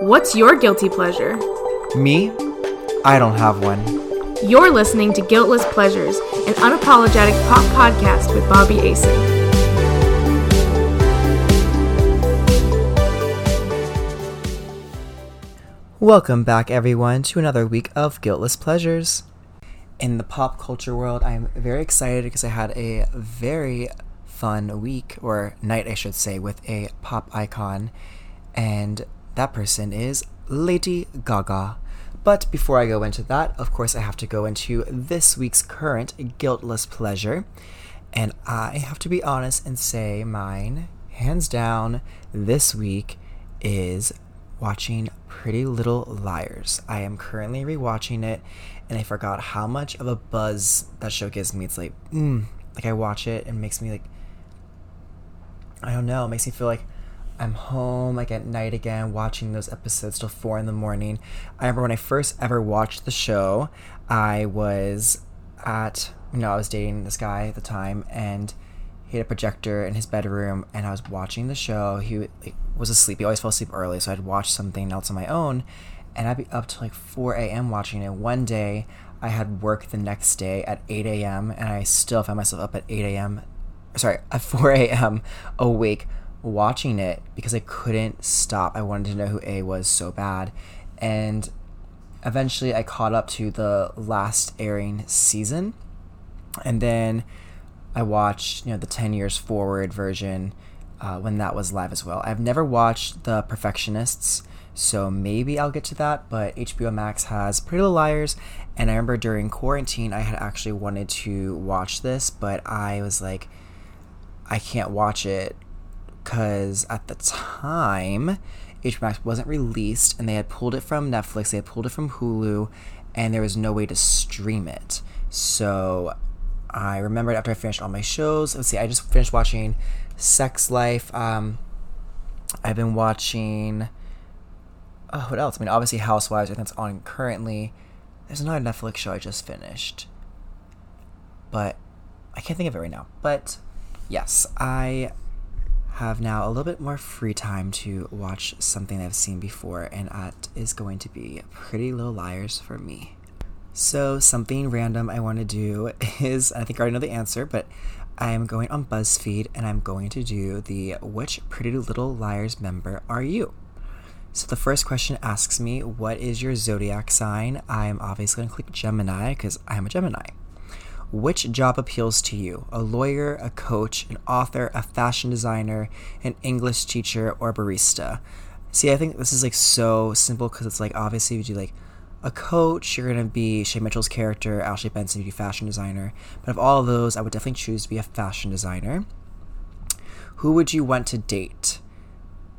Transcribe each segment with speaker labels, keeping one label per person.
Speaker 1: What's your guilty pleasure?
Speaker 2: Me? I don't have one.
Speaker 1: You're listening to Guiltless Pleasures, an unapologetic pop podcast with Bobby Asen.
Speaker 2: Welcome back, everyone, to another week of Guiltless Pleasures. In the pop culture world, I'm very excited because I had a very fun week, or night, I should say, with a pop icon, and that person is Lady Gaga. But before I go into that, of course, I have to go into this week's current guiltless pleasure. And I have to be honest and say mine, hands down, this week is watching Pretty Little Liars. I am currently rewatching it, and I forgot how much of a buzz that show gives me. It's like, mm, like I watch it and makes me like, I don't know, it makes me feel like I'm home like at night again, watching those episodes till four in the morning. I remember when I first ever watched the show, I was at, you know, I was dating this guy at the time, and he had a projector in his bedroom and I was watching the show. He like, was asleep. He always fell asleep early, so I'd watch something else on my own and I'd be up to like 4 a.m. watching it. One day I had work the next day at 8 a.m. and I still found myself up at 8 a.m. Sorry, at 4 a.m. awake watching it because I couldn't stop. I wanted to know who A was so bad. And eventually I caught up to the last airing season. And then I watched, you know, the 10 years forward version uh, when that was live as well. I've never watched The Perfectionists, so maybe I'll get to that, but HBO Max has Pretty Little Liars, and I remember during quarantine I had actually wanted to watch this, but I was like, I can't watch it because at the time, HBO Max wasn't released, and they had pulled it from Netflix, they had pulled it from Hulu, and there was no way to stream it. So I remembered after I finished all my shows. Let's see, I just finished watching Sex Life. Um, I've been watching. Oh, what else? I mean, obviously Housewives. I think it's on currently. There's another Netflix show I just finished, but I can't think of it right now. But yes, I have now a little bit more free time to watch something I've seen before, and that is going to be Pretty Little Liars for me. So, something random I want to do is I think I already know the answer, but I am going on BuzzFeed and I'm going to do the Which Pretty Little Liars member are you? So, the first question asks me, What is your zodiac sign? I'm obviously going to click Gemini because I'm a Gemini. Which job appeals to you? A lawyer, a coach, an author, a fashion designer, an English teacher, or barista? See, I think this is like so simple because it's like obviously you do like a coach, you're to be Shay Mitchell's character, Ashley Benson, you do fashion designer. But of all of those, I would definitely choose to be a fashion designer. Who would you want to date?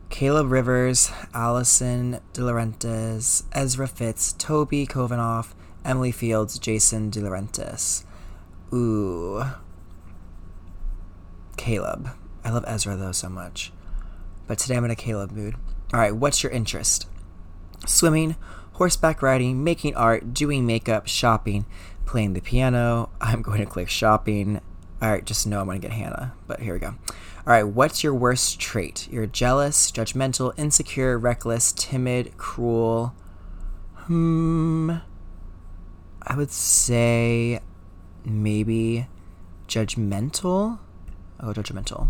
Speaker 2: Caleb Rivers, Allison De Ezra Fitz, Toby Kovanoff, Emily Fields, Jason De. Ooh. Caleb. I love Ezra though so much. But today I'm in a Caleb mood. Alright, what's your interest? Swimming, horseback riding, making art, doing makeup, shopping, playing the piano. I'm going to click shopping. All right, just know I'm going to get Hannah, but here we go. All right, what's your worst trait? You're jealous, judgmental, insecure, reckless, timid, cruel. Hmm. I would say maybe judgmental. Oh, judgmental.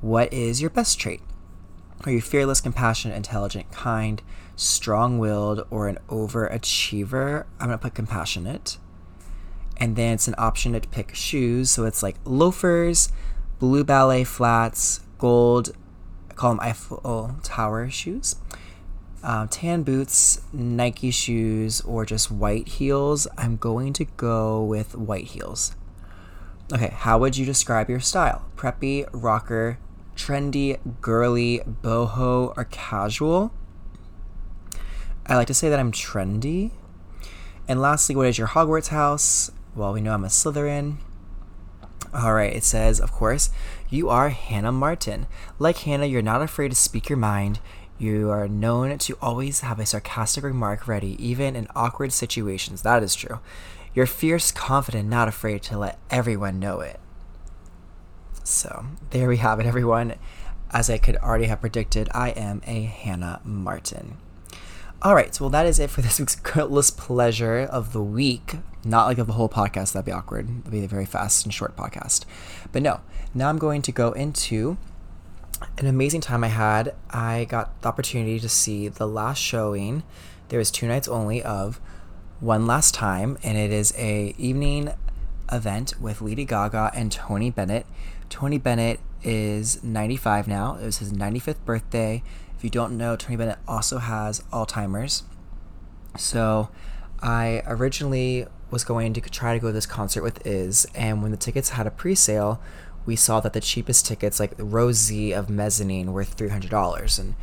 Speaker 2: What is your best trait? Are you fearless, compassionate, intelligent, kind, strong willed, or an overachiever? I'm going to put compassionate. And then it's an option to pick shoes. So it's like loafers, blue ballet flats, gold, I call them Eiffel Tower shoes, uh, tan boots, Nike shoes, or just white heels. I'm going to go with white heels. Okay, how would you describe your style? Preppy, rocker, trendy, girly, boho, or casual. I like to say that I'm trendy. And lastly, what is your Hogwarts house? Well, we know I'm a Slytherin. All right, it says, of course, you are Hannah Martin. Like Hannah, you're not afraid to speak your mind. You are known to always have a sarcastic remark ready, even in awkward situations. That is true. You're fierce, confident, not afraid to let everyone know it. So there we have it, everyone. as I could already have predicted, I am a Hannah Martin. All right, so well, that is it for this week's Guiltless Pleasure of the week. Not like of the whole podcast, that'd be awkward. It'd be a very fast and short podcast. But no, now I'm going to go into an amazing time I had. I got the opportunity to see the last showing. There was two nights only of One Last Time, and it is a evening event with Lady Gaga and Tony Bennett. Tony Bennett is 95 now. It was his 95th birthday. If you don't know, Tony Bennett also has Alzheimer's. So I originally was going to try to go to this concert with Iz, and when the tickets had a pre sale, we saw that the cheapest tickets, like row Z of mezzanine, were $300. And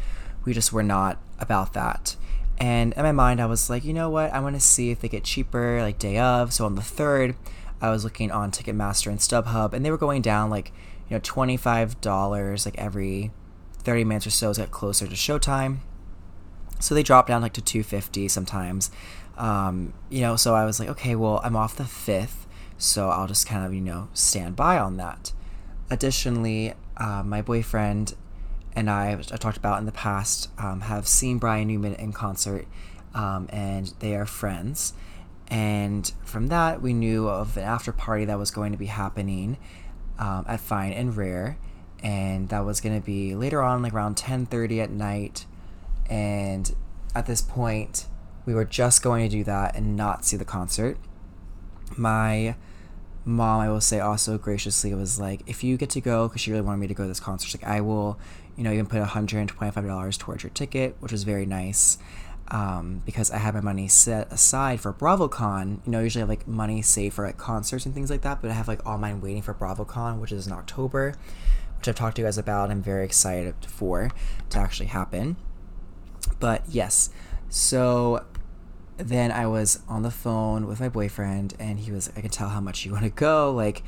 Speaker 2: we just were not about that. And in my mind, I was like, you know what? I want to see if they get cheaper, like day of. So on the third, I was looking on Ticketmaster and StubHub, and they were going down like, you know, $25 like every 30 minutes or so as it got closer to showtime. So they dropped down like to 250 sometimes. Um, you know, so I was like, okay, well, I'm off the fifth, so I'll just kind of, you know, stand by on that. Additionally, uh, my boyfriend and I, I talked about in the past, um, have seen Brian Newman in concert, um, and they are friends. And from that, we knew of an after party that was going to be happening um, at Fine and Rare, and that was going to be later on, like around 10:30 at night. And at this point, we were just going to do that and not see the concert. My mom, I will say, also graciously it was like, if you get to go, because she really wanted me to go to this concert, she's like, I will, you know, even put $125 towards your ticket, which was very nice um, because I had my money set aside for BravoCon. You know, usually I have like money saved for like concerts and things like that, but I have like all mine waiting for BravoCon, which is in October, which I've talked to you guys about. I'm very excited for to actually happen. But yes, so then I was on the phone with my boyfriend, and he was, I can tell how much you want to go. Like,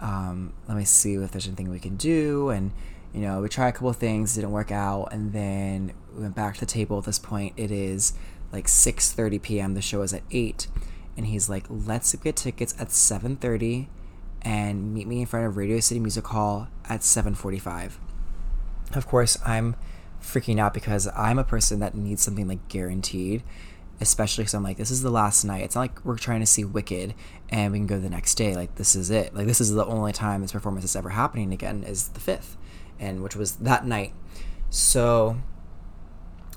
Speaker 2: um, let me see if there's anything we can do. And, you know, we tried a couple things, didn't work out, and then we went back to the table at this point. It is like 6:30 p.m. The show is at 8 and he's like, "Let's get tickets at 7:30 and meet me in front of Radio City Music Hall at 7:45." Of course, I'm freaking out because I'm a person that needs something like guaranteed, especially because I'm like, this is the last night. It's not like we're trying to see Wicked and we can go the next day. Like this is it. Like this is the only time this performance is ever happening again is the fifth, and which was that night. So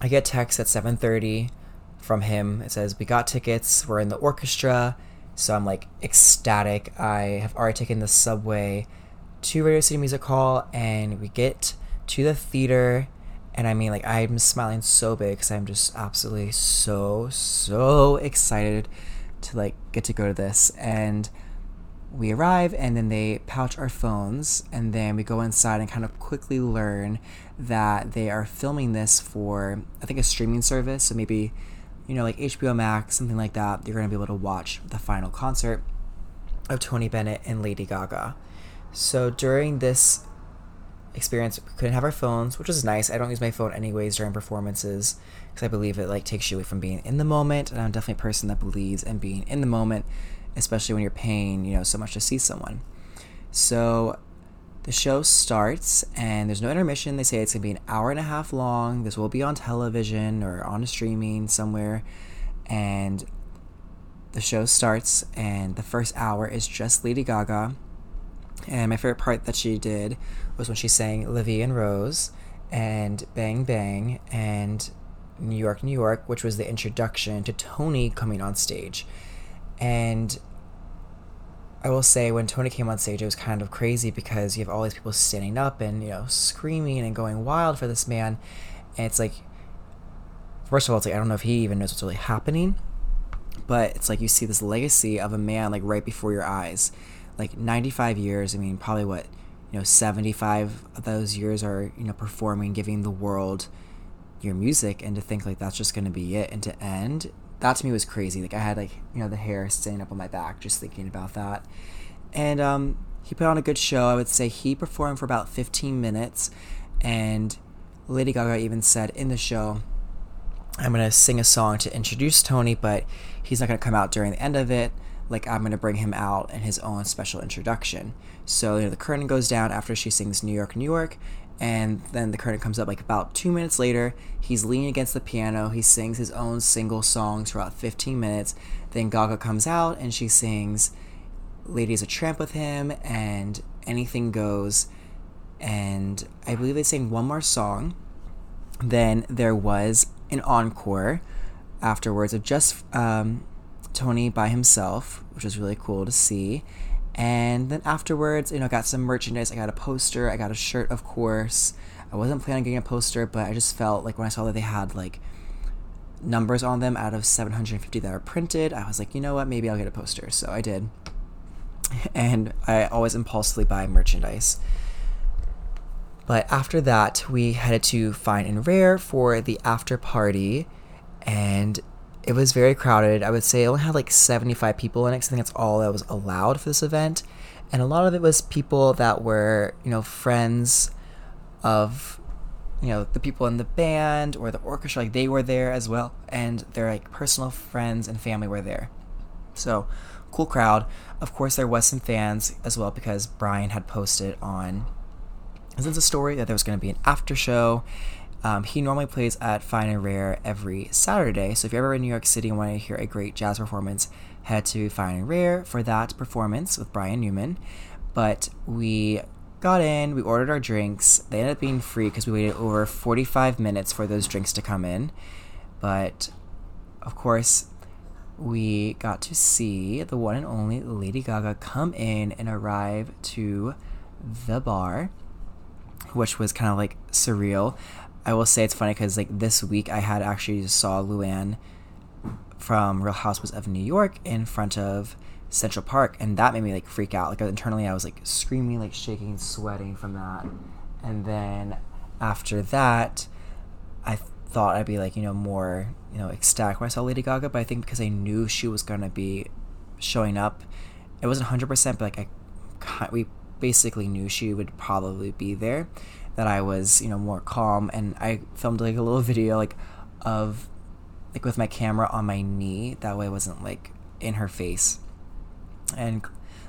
Speaker 2: I get text at 7:30 from him. It says we got tickets. We're in the orchestra. So I'm like ecstatic. I have already taken the subway to Radio City Music Hall, and we get to the theater. And I mean, like, I'm smiling so big because I'm just absolutely so, so excited to like get to go to this. And we arrive and then they pouch our phones and then we go inside and kind of quickly learn that they are filming this for i think a streaming service so maybe you know like hbo max something like that you're going to be able to watch the final concert of tony bennett and lady gaga so during this experience couldn't have our phones which was nice i don't use my phone anyways during performances because i believe it like takes you away from being in the moment and i'm definitely a person that believes in being in the moment especially when you're paying, you know, so much to see someone. So the show starts and there's no intermission. They say it's gonna be an hour and a half long. This will be on television or on a streaming somewhere. And the show starts and the first hour is just Lady Gaga. And my favorite part that she did was when she sang La Vie en Rose and Bang Bang and New York, New York, which was the introduction to Tony coming on stage. And I will say when Tony came on stage, it was kind of crazy because you have all these people standing up and, you know, screaming and going wild for this man. And it's like, first of all, it's like, I don't know if he even knows what's really happening. But it's like you see this legacy of a man, like, right before your eyes. Like, 95 years, I mean, probably what, you know, 75 of those years are, you know, performing, giving the world your music. And to think, like, that's just going to be it. And to end that to me was crazy. Like I had like you know the hair standing up on my back just thinking about that. And um, he put on a good show. I would say he performed for about 15 minutes, and Lady Gaga even said in the show, "I'm gonna sing a song to introduce Tony, but he's not gonna come out during the end of it. Like I'm gonna bring him out in his own special introduction." So you know the curtain goes down after she sings "New York, New York." and then the curtain comes up like about two minutes later. He's leaning against the piano. He sings his own single songs for about 15 minutes. Then Gaga comes out and she sings Lady is a Tramp with him and Anything Goes. And I believe they sang one more song. Then there was an encore afterwards of just um, Tony by himself, which was really cool to see. And then afterwards, you know, I got some merchandise. I got a poster. I got a shirt, of course. I wasn't planning on getting a poster, but I just felt like when I saw that they had like numbers on them out of 750 that are printed, I was like, you know what, maybe I'll get a poster. So I did. And I always impulsively buy merchandise. But after that, we headed to Fine and Rare for the after party. And it was very crowded. I would say it only had like 75 people in it. I think that's all that was allowed for this event. And a lot of it was people that were, you know, friends of, you know, the people in the band or the orchestra. Like they were there as well. And their like personal friends and family were there. So cool crowd. Of course, there was some fans as well because Brian had posted on his a story that there was going to be an after show um, he normally plays at Fine and Rare every Saturday. So if you're ever in New York City and want to hear a great jazz performance, head to Fine and Rare for that performance with Brian Newman. But we got in, we ordered our drinks. They ended up being free because we waited over 45 minutes for those drinks to come in. But of course, we got to see the one and only Lady Gaga come in and arrive to the bar, which was kind of like surreal. I will say it's funny because like this week I had actually saw Luann from Real Housewives of New York in front of Central Park, and that made me like freak out. Like internally, I was like screaming, like shaking, sweating from that. And then after that, I thought I'd be like you know more you know ecstatic when I saw Lady Gaga, but I think because I knew she was gonna be showing up, it wasn't hundred percent, but like I we basically knew she would probably be there that I was, you know, more calm. And I filmed like a little video like of like with my camera on my knee. That way I wasn't like in her face. And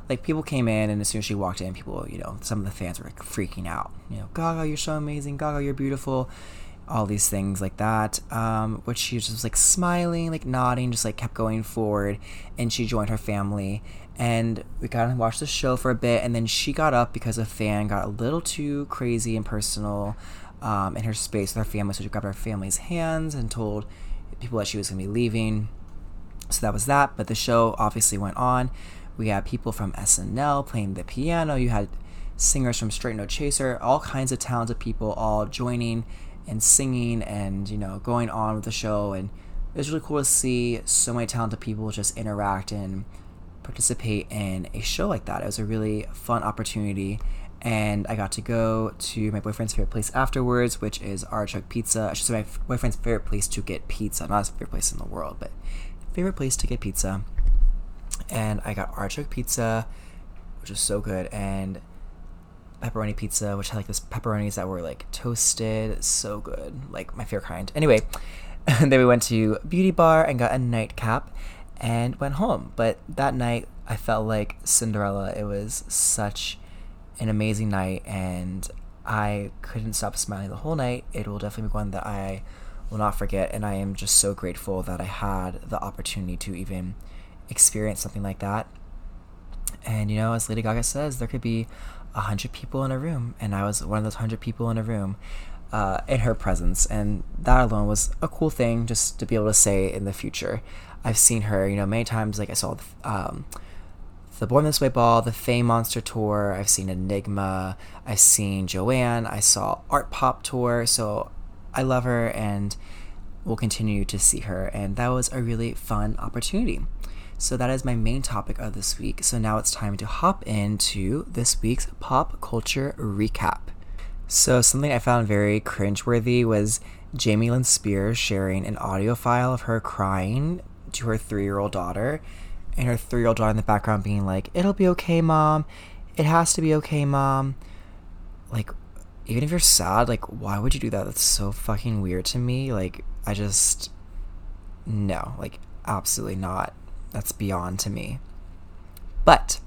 Speaker 2: like people came in and as soon as she walked in, people, you know, some of the fans were like freaking out. You know, Gaga, you're so amazing. Gaga, you're beautiful. All these things like that. Um, which she just was like smiling, like nodding, just like kept going forward. And she joined her family and we got to watched the show for a bit and then she got up because a fan got a little too crazy and personal um, in her space with her family so she grabbed her family's hands and told people that she was going to be leaving so that was that but the show obviously went on we had people from snl playing the piano you had singers from straight no chaser all kinds of talented people all joining and singing and you know going on with the show and it was really cool to see so many talented people just interact and participate in a show like that. It was a really fun opportunity. And I got to go to my boyfriend's favorite place afterwards, which is Artichoke Pizza. I should say my boyfriend's favorite place to get pizza. Not his favorite place in the world, but favorite place to get pizza. And I got Artichoke Pizza, which was so good, and pepperoni pizza, which had like this pepperonis that were like toasted, so good, like my favorite kind. Anyway, then we went to Beauty Bar and got a nightcap, and went home. But that night, I felt like Cinderella. It was such an amazing night, and I couldn't stop smiling the whole night. It will definitely be one that I will not forget, and I am just so grateful that I had the opportunity to even experience something like that. And you know, as Lady Gaga says, there could be a hundred people in a room, and I was one of those hundred people in a room. Uh, in her presence, and that alone was a cool thing just to be able to say in the future. I've seen her, you know, many times. Like I saw the, um, the Born This Way Ball, the Fame Monster Tour. I've seen Enigma. I've seen Joanne. I saw Artpop Tour. So I love her and will continue to see her. And that was a really fun opportunity. So that is my main topic of this week. So now it's time to hop into this week's pop culture recap. So something I found very cringeworthy was Jamie Lynn Spears sharing an audio file of her crying to her three year old daughter, and her three year old daughter in the background being like, It'll be okay, mom. It has to be okay, mom. Like, even if you're sad, like, why would you do that? That's so fucking weird to me. Like, I just. No, like, absolutely not. That's beyond to me. But,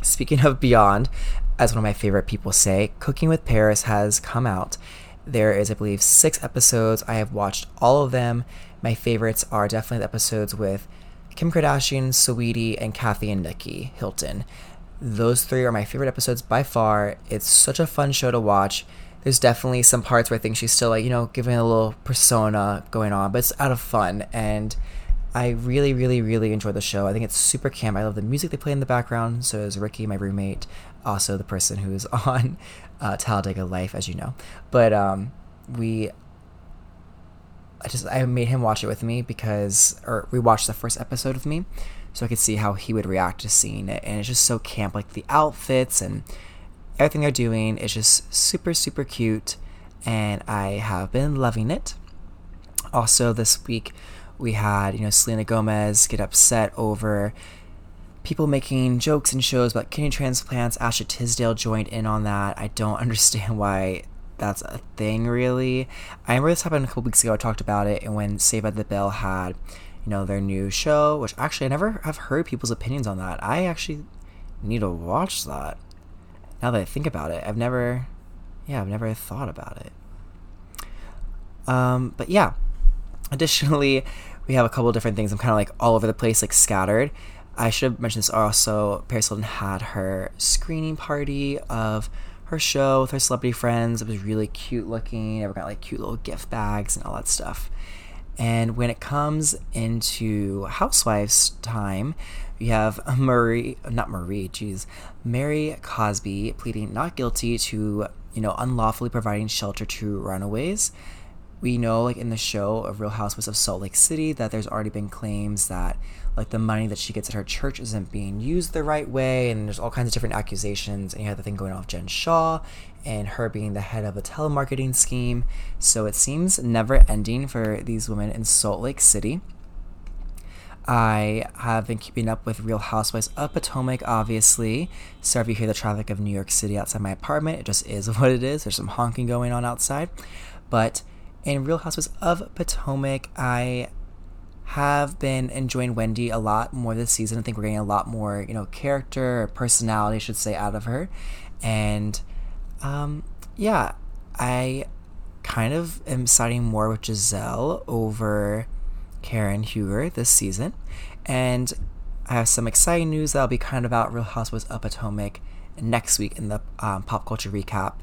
Speaker 2: speaking of beyond, as one of my favorite people say, Cooking with Paris has come out. There is, I believe, six episodes. I have watched all of them. My favorites are definitely the episodes with Kim Kardashian, Saweetie, and Kathy and Nicky Hilton. Those three are my favorite episodes by far. It's such a fun show to watch. There's definitely some parts where I think she's still like, you know, giving a little persona going on, but it's out of fun. And I really, really, really enjoy the show. I think it's super camp. I love the music they play in the background. So is Ricky, my roommate, also the person who's on uh, Talladega Life, as you know. But um, we I just I made him watch it with me because or we watched the first episode with me so I could see how he would react to seeing it and it's just so camp like the outfits and everything they're doing is just super super cute and I have been loving it. Also this week we had, you know, Selena Gomez get upset over people making jokes and shows about kidney transplants. Ashley Tisdale joined in on that. I don't understand why that's a thing really. I remember this happened a couple weeks ago. I talked about it, and when Saved by the Bell had, you know, their new show, which actually I never have heard people's opinions on that. I actually need to watch that. Now that I think about it, I've never, yeah, I've never thought about it. Um, but yeah. Additionally, we have a couple different things. I'm kind of like all over the place, like scattered. I should have mentioned this also. Paris Hilton had her screening party of her show with her celebrity friends. It was really cute looking. Everyone got like cute little gift bags and all that stuff. And when it comes into Housewives time, we have Marie, not Marie, geez, Mary Cosby pleading not guilty to, you know, unlawfully providing shelter to runaways. We know, like in the show of Real Housewives of Salt Lake City, that there's already been claims that like the money that she gets at her church isn't being used the right way and there's all kinds of different accusations and you have the thing going off jen shah and her being the head of a telemarketing scheme so it seems never ending for these women in salt lake city I have been keeping up with Real Housewives of Potomac, obviously. So if you hear the traffic of New York City outside my apartment, it just is what it is. There's some honking going on outside. But in Real Housewives of Potomac, I have been enjoying Wendy a lot more this season. I think we're getting a lot more, you know, character personality, I should say, out of her. And um, yeah, I kind of am siding more with Gizelle over Karen Huger this season. And I have some exciting news that'll be kind of about Real Housewives of Potomac next week in the um, pop culture recap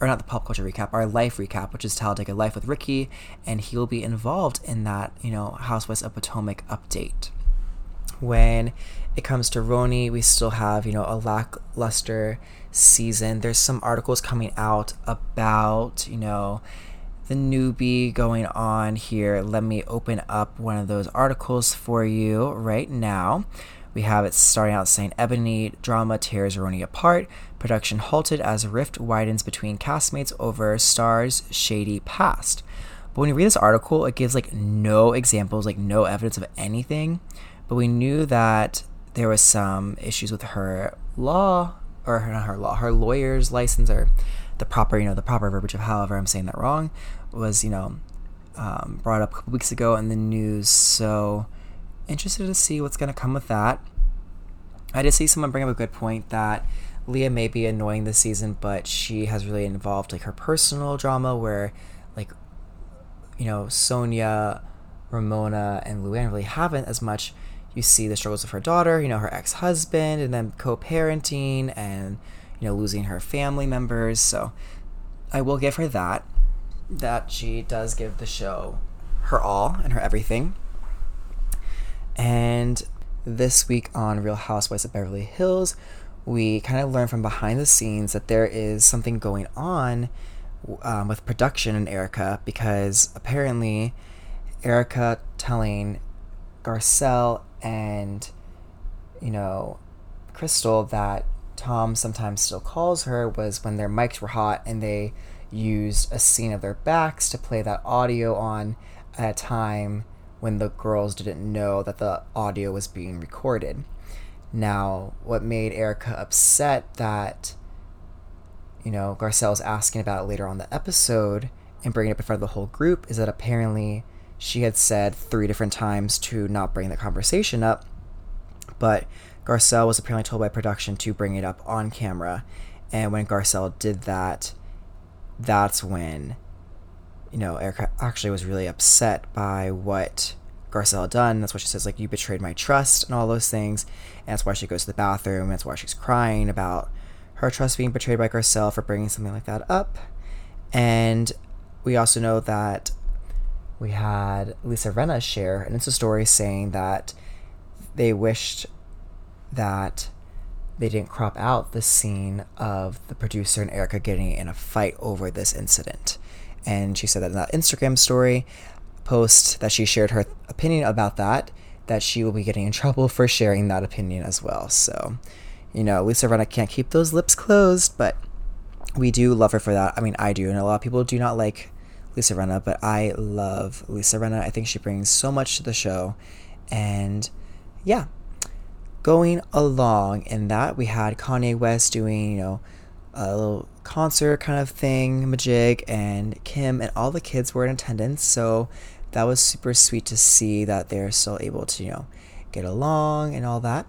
Speaker 2: or not the pop culture recap, our life recap, which is Talladega Life with Ricky, and he'll be involved in that, you know, Housewives of Potomac update. When it comes to RHONY, we still have, you know, a lackluster season. There's some articles coming out about, you know, the newbie going on here. Let me open up one of those articles for you right now. We have it starting out saying Ebony drama tears RHONY apart. Production halted as rift widens between castmates over Star's shady past. But when you read this article, it gives like no examples, like no evidence of anything. But we knew that there was some issues with her law, or not her law, her lawyer's license, or the proper, you know, the proper verbiage of however I'm saying that wrong, was, you know, um, brought up a couple weeks ago in the news. So interested to see what's going to come with that. I did see someone bring up a good point that Leah may be annoying this season, but she has really involved like her personal drama where like you know, Sonja, Ramona, and Luann really haven't as much. You see the struggles of her daughter, you know, her ex husband, and then co parenting and, you know, losing her family members. So I will give her that, that she does give the show her all and her everything. And this week on Real Housewives of Beverly Hills, we kind of learn from behind the scenes that there is something going on um, with production in Erika because apparently Erika telling Garcelle and, you know, Crystal that Tom sometimes still calls her was when their mics were hot and they used a scene of their backs to play that audio on at a time when the girls didn't know that the audio was being recorded. Now, what made Erika upset that, you know, Garcelle's asking about it later on the episode and bringing it up in front of the whole group is that apparently she had said three different times to not bring the conversation up, but Garcelle was apparently told by production to bring it up on camera. And when Garcelle did that, that's when, you know, Erika actually was really upset by what Garcelle had done. That's why she says, like, you betrayed my trust and all those things. And that's why she goes to the bathroom. That's why she's crying about her trust being betrayed by Garcelle for bringing something like that up. And we also know that we had Lisa Rinna share an Insta story saying that they wished that they didn't crop out the scene of the producer and Erika getting in a fight over this incident. And she said that in that Instagram story post that she shared her opinion about that, that she will be getting in trouble for sharing that opinion as well. So, you know, Lisa Rinna can't keep those lips closed, but we do love her for that. I mean, I do, and a lot of people do not like Lisa Rinna, but I love Lisa Rinna. I think she brings so much to the show. And yeah, going along in that, we had Kanye West doing, you know, a little concert kind of thing, Majig and Kim, and all the kids were in attendance. So that was super sweet to see that they're still able to, you know, get along and all that.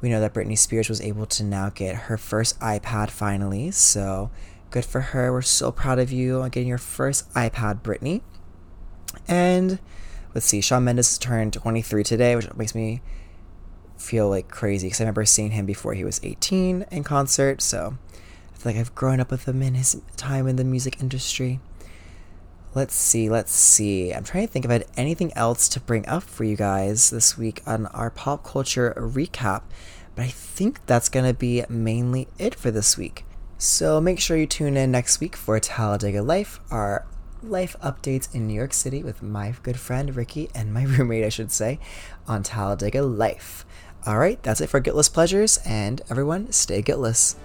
Speaker 2: We know that Britney Spears was able to now get her first iPad finally. So good for her. We're so proud of you on getting your first iPad, Britney. And let's see, Shawn Mendes turned 23 today, which makes me feel like crazy because I remember seeing him before he was 18 in concert. So like I've grown up with him in his time in the music industry. Let's see, let's see. I'm trying to think if I had anything else to bring up for you guys this week on our pop culture recap, but I think that's going to be mainly it for this week. So make sure you tune in next week for Talladega Life, our life updates in New York City with my good friend Ricky and my roommate, I should say, on Talladega Life. All right, that's it for Guiltless Pleasures, and everyone, stay guiltless.